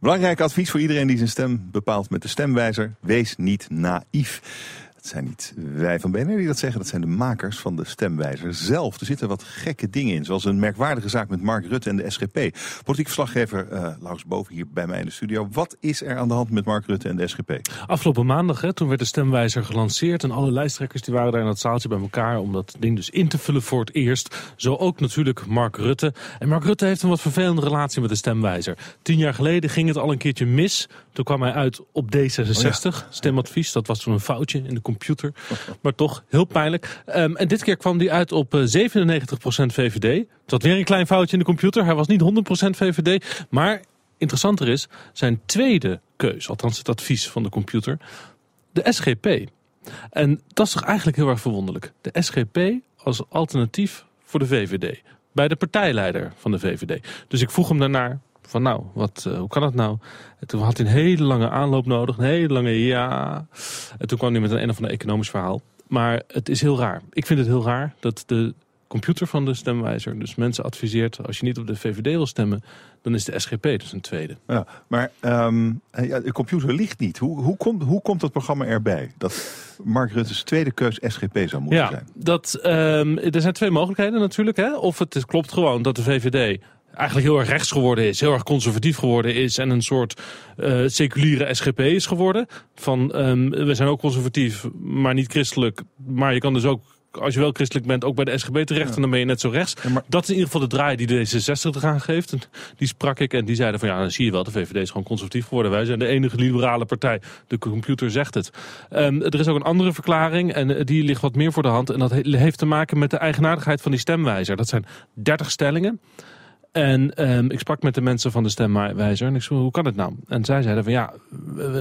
Belangrijk advies voor iedereen die zijn stem bepaalt met de stemwijzer. Wees niet naïef. Het zijn niet wij van BNR die dat zeggen, dat zijn de makers van de stemwijzer zelf. Er zitten wat gekke dingen in, zoals een merkwaardige zaak met Mark Rutte en de SGP. Politiek verslaggever uh, Laus Boven hier bij mij in de studio. Wat is er aan de hand met Mark Rutte en de SGP? Afgelopen maandag, hè, toen werd de stemwijzer gelanceerd en alle lijsttrekkers die waren daar in dat zaaltje bij elkaar om dat ding dus in te vullen voor het eerst. Zo ook natuurlijk Mark Rutte. En Mark Rutte heeft een wat vervelende relatie met de stemwijzer. Tien jaar geleden ging het al een keertje mis. Toen kwam hij uit op D66, stemadvies. Dat was toen een foutje in de computer. Maar toch, heel pijnlijk. Um, en dit keer kwam hij uit op 97% VVD. Had weer een klein foutje in de computer. Hij was niet 100% VVD. Maar interessanter is, zijn tweede keus, althans het advies van de computer, de SGP. En dat is toch eigenlijk heel erg verwonderlijk. De SGP als alternatief voor de VVD. Bij de partijleider van de VVD. Dus ik vroeg hem daarnaar, van nou, wat, uh, hoe kan dat nou? En toen had hij een hele lange aanloop nodig, een hele lange ja. En toen kwam hij met een een of ander economisch verhaal. Maar het is heel raar. Ik vind het heel raar dat de computer van de stemwijzer dus mensen adviseert... als je niet op de VVD wil stemmen, dan is de SGP dus een tweede. Ja, maar um, ja, de computer ligt niet. Hoe, hoe, komt, hoe komt dat programma erbij? Dat Mark Rutte's tweede keus SGP zou moeten ja, zijn? Dat, um, er zijn twee mogelijkheden natuurlijk. Hè? Of het klopt gewoon dat de VVD eigenlijk heel erg rechts geworden is, heel erg conservatief geworden is en een soort uh, seculiere SGP is geworden. Van um, we zijn ook conservatief, maar niet christelijk. Maar je kan dus ook, als je wel christelijk bent, ook bij de SGP terecht ja. en dan ben je net zo rechts. Ja, maar... Dat is in ieder geval de draai die de D66 eraan geeft. En die sprak ik en die zeiden van ja, dan zie je wel, de VVD is gewoon conservatief geworden. Wij zijn de enige liberale partij. De computer zegt het. Um, er is ook een andere verklaring en die ligt wat meer voor de hand. En dat heeft te maken met de eigenaardigheid van die stemwijzer. Dat zijn 30 stellingen. En um, ik sprak met de mensen van de stemwijzer en ik zei, hoe kan het nou? En zij zeiden van ja,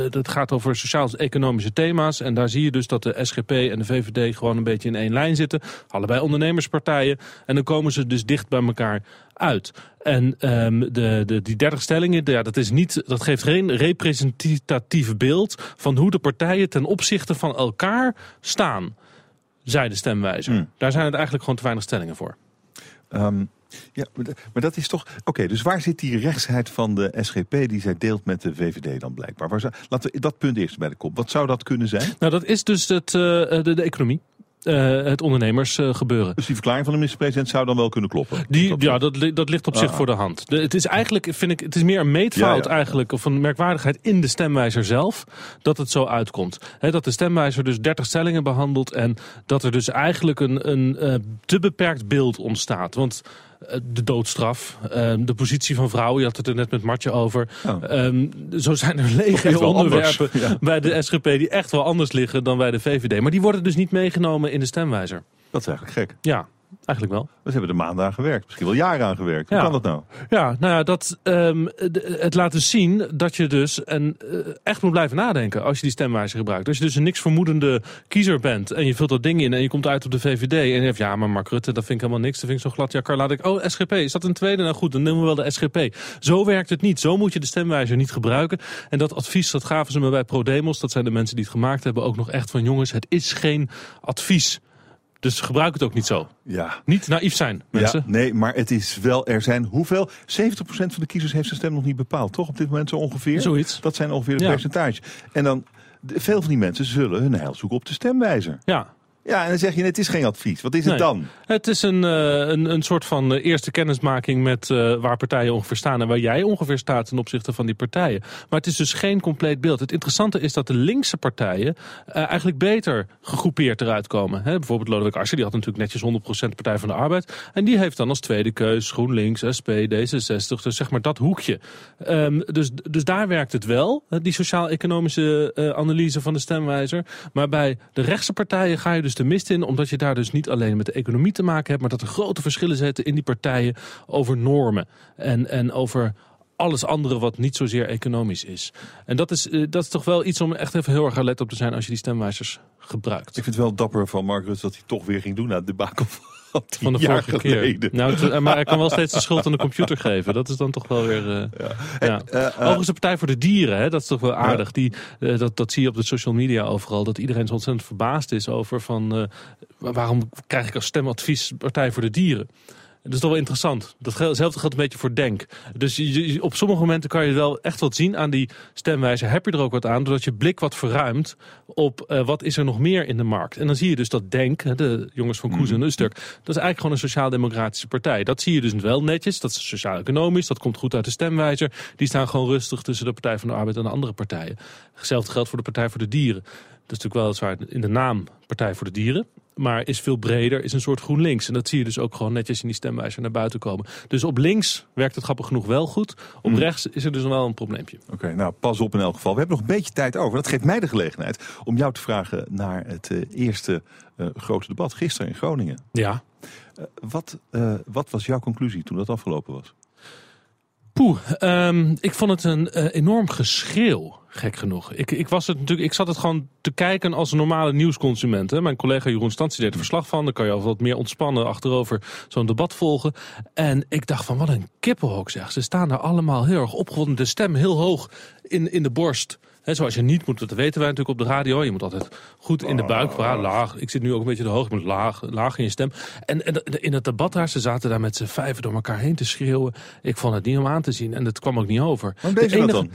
het gaat over sociaal-economische thema's. En daar zie je dus dat de SGP en de VVD gewoon een beetje in één lijn zitten. Allebei ondernemerspartijen. En dan komen ze dus dicht bij elkaar uit. En um, de, de, die 30 stellingen, ja, dat, is niet, dat geeft geen representatief beeld van hoe de partijen ten opzichte van elkaar staan, zei de stemwijzer. Hmm. Daar zijn het eigenlijk gewoon te weinig stellingen voor. Um, ja, maar dat is toch... Oké, dus waar zit die rechtsheid van de SGP die zij deelt met de VVD dan blijkbaar? Waar zou, laten we dat punt eerst bij de kop. Wat zou dat kunnen zijn? Nou, dat is dus het, uh, de, de economie. Uh, het ondernemersgebeuren. Uh, dus die verklaring van de minister-president zou dan wel kunnen kloppen? Die, ja, dat, dat ligt op zich ah. voor de hand. De, het is eigenlijk, vind ik, het is meer een meetfout ja, ja. eigenlijk, of een merkwaardigheid in de stemwijzer zelf, dat het zo uitkomt. He, dat de stemwijzer dus 30 stellingen behandelt en dat er dus eigenlijk een, een uh, te beperkt beeld ontstaat. Want de doodstraf, de positie van vrouwen, je had het er net met Martje over. Oh. Um, zo zijn er legio onderwerpen ja. bij de SGP die echt wel anders liggen dan bij de VVD. Maar die worden dus niet meegenomen in de stemwijzer. Dat is eigenlijk gek. Ja, Eigenlijk wel. We hebben er maanden aan gewerkt. Misschien wel jaren aan gewerkt. Hoe ja. kan dat nou? Ja, nou ja, dat, um, het laat dus zien dat je dus een, uh, echt moet blijven nadenken als je die stemwijzer gebruikt. Als je dus een niks vermoedende kiezer bent en je vult dat ding in en je komt uit op de VVD en je hebt ja, maar Mark Rutte, dat vind ik helemaal niks. Dat vind ik zo glad. Ja, laat ik, oh, SGP, is dat een tweede? Nou goed, dan nemen we wel de SGP. Zo werkt het niet. Zo moet je de stemwijzer niet gebruiken. En dat advies, dat gaven ze me bij ProDemos. Dat zijn de mensen die het gemaakt hebben. Ook nog echt van jongens, het is geen advies. Dus gebruik het ook niet zo. Ja. Niet naïef zijn, mensen. Ja, nee, maar het is wel, er zijn hoeveel? 70% van de kiezers heeft zijn stem nog niet bepaald, toch? Op dit moment zo ongeveer. Zoiets. Dat zijn ongeveer het ja. percentage. En dan, veel van die mensen zullen hun heil zoeken op de stemwijzer. Ja. Ja, en dan zeg je, het is geen advies. Wat is het nee. dan? Het is een, uh, een, een soort van uh, eerste kennismaking met uh, waar partijen ongeveer staan... en waar jij ongeveer staat ten opzichte van die partijen. Maar het is dus geen compleet beeld. Het interessante is dat de linkse partijen eigenlijk beter gegroepeerd eruit komen. He, bijvoorbeeld Lodewijk Asscher, die had natuurlijk netjes 100% Partij van de Arbeid. En die heeft dan als tweede keus GroenLinks, SP, D66, dus zeg maar dat hoekje. Um, dus, dus daar werkt het wel, die sociaal-economische analyse van de stemwijzer. Maar bij de rechtse partijen ga je dus de mist in, omdat je daar dus niet alleen met de economie te maken hebt, maar dat er grote verschillen zitten in die partijen over normen en, en over alles andere wat niet zozeer economisch is. En dat is, dat is toch wel iets om echt even heel erg alert op te zijn als je die stemwijzers gebruikt. Ik vind het wel dapper van Mark Rutte dat hij toch weer ging doen na de debakel van de vorige keer. Nou, maar hij kan wel steeds de schuld aan de computer geven. Dat is dan toch wel weer... Uh, ja. ja. Uh, uh, Overigens de Partij voor de Dieren, hè, dat is toch wel aardig. Die, dat, dat zie je op de social media overal. Dat iedereen zo ontzettend verbaasd is over van... waarom krijg ik als stemadvies Partij voor de Dieren? Dat is toch wel interessant. Datzelfde geldt een beetje voor Denk. Dus je, op sommige momenten kan je wel echt wat zien aan die stemwijzer. Heb je er ook wat aan, doordat je blik wat verruimt op uh, wat is er nog meer in de markt. En dan zie je dus dat Denk, de jongens van Koes en Usturk, dat is eigenlijk gewoon een sociaal-democratische partij. Dat zie je dus wel netjes. Dat is sociaal-economisch, dat komt goed uit de stemwijzer. Die staan gewoon rustig tussen de Partij van de Arbeid en de andere partijen. Hetzelfde geldt voor de Partij voor de Dieren. Dat is natuurlijk wel zwaar in de naam Partij voor de Dieren maar is veel breder, is een soort GroenLinks. En dat zie je dus ook gewoon netjes in die stemwijzer naar buiten komen. Dus op links werkt het grappig genoeg wel goed. Op hmm. rechts is er dus wel een probleempje. Oké, nou pas op in elk geval. We hebben nog een beetje tijd over. Dat geeft mij de gelegenheid om jou te vragen naar het uh, eerste uh, grote debat gisteren in Groningen. Ja. Uh, wat, wat was jouw conclusie toen dat afgelopen was? Poeh, um, ik vond het een enorm geschreeuw gek genoeg. Ik, ik, was het natuurlijk, ik zat het gewoon te kijken als een normale nieuwsconsument. Hè. Mijn collega Jeroen Stantie deed er verslag van. Dan kan je al wat meer ontspannen achterover zo'n debat volgen. En ik dacht van wat een kippenhok zeg. Ze staan daar allemaal heel erg opgewonden. De stem heel hoog in, in de borst zoals je niet moet, dat weten wij natuurlijk op de radio. Je moet altijd goed in de buik praten, laag. Ik zit nu ook een beetje te hoog, moet laag, laag in je stem. En, en in het debat daar, ze zaten daar met z'n vijven door elkaar heen te schreeuwen. Ik vond het niet om aan te zien en dat kwam ook niet over. Wat deed dat dan?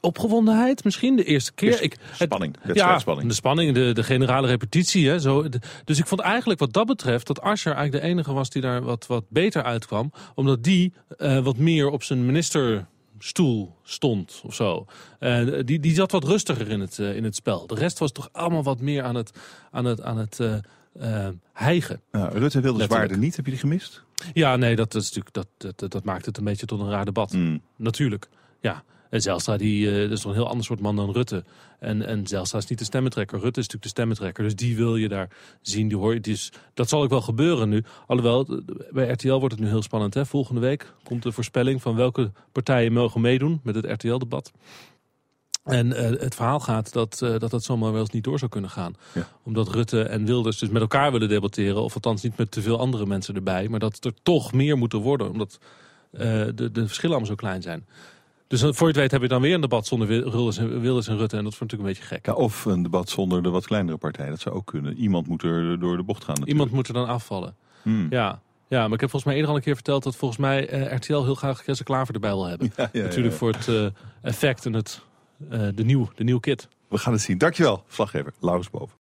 Opgewondenheid misschien, de eerste keer. Ik, spanning, ja, spanning. de spanning, de, de generale repetitie. Hè, zo, dus ik vond eigenlijk wat dat betreft dat Asscher eigenlijk de enige was die daar wat, wat beter uitkwam. Omdat die uh, wat meer op zijn minister stoel stond of zo. Uh, die, die zat wat rustiger in het, uh, in het spel. De rest was toch allemaal wat meer aan het, aan het, aan het uh, hijgen. Ja, Rutte wilde zwaarder niet. Heb je die gemist? Ja, nee, dat, is natuurlijk, dat, dat, dat maakt het een beetje tot een raar debat. Mm. Natuurlijk, ja. En Zelstra die, uh, is toch een heel ander soort man dan Rutte. En, en Zelstra is niet de stemmentrekker. Rutte is natuurlijk de stemmentrekker. Dus die wil je daar zien. Die hoor je. Dus dat zal ook wel gebeuren nu. Alhoewel, bij RTL wordt het nu heel spannend. Hè? Volgende week komt de voorspelling van welke partijen mogen meedoen met het RTL-debat. En uh, het verhaal gaat dat, uh, dat dat zomaar wel eens niet door zou kunnen gaan. Ja. Omdat Rutte en Wilders dus met elkaar willen debatteren. Of althans niet met te veel andere mensen erbij. Maar dat er toch meer moet worden. Omdat uh, de, de verschillen allemaal zo klein zijn. Dus voor je het weet heb je dan weer een debat zonder Wilders en, Wilders en Rutte. En dat is natuurlijk een beetje gek. Ja, of een debat zonder de wat kleinere partij. Dat zou ook kunnen. Iemand moet er door de bocht gaan. Natuurlijk. Iemand moet er dan afvallen. Hmm. Ja. Ja, maar ik heb volgens mij eerder al een keer verteld dat volgens mij eh, RTL heel graag Jesse Klaver erbij wil hebben. Ja, ja, Natuurlijk voor het uh, effect en het, uh, de, nieuw, de nieuwe kit. We gaan het zien. Dankjewel, slaggever Laurens Boven.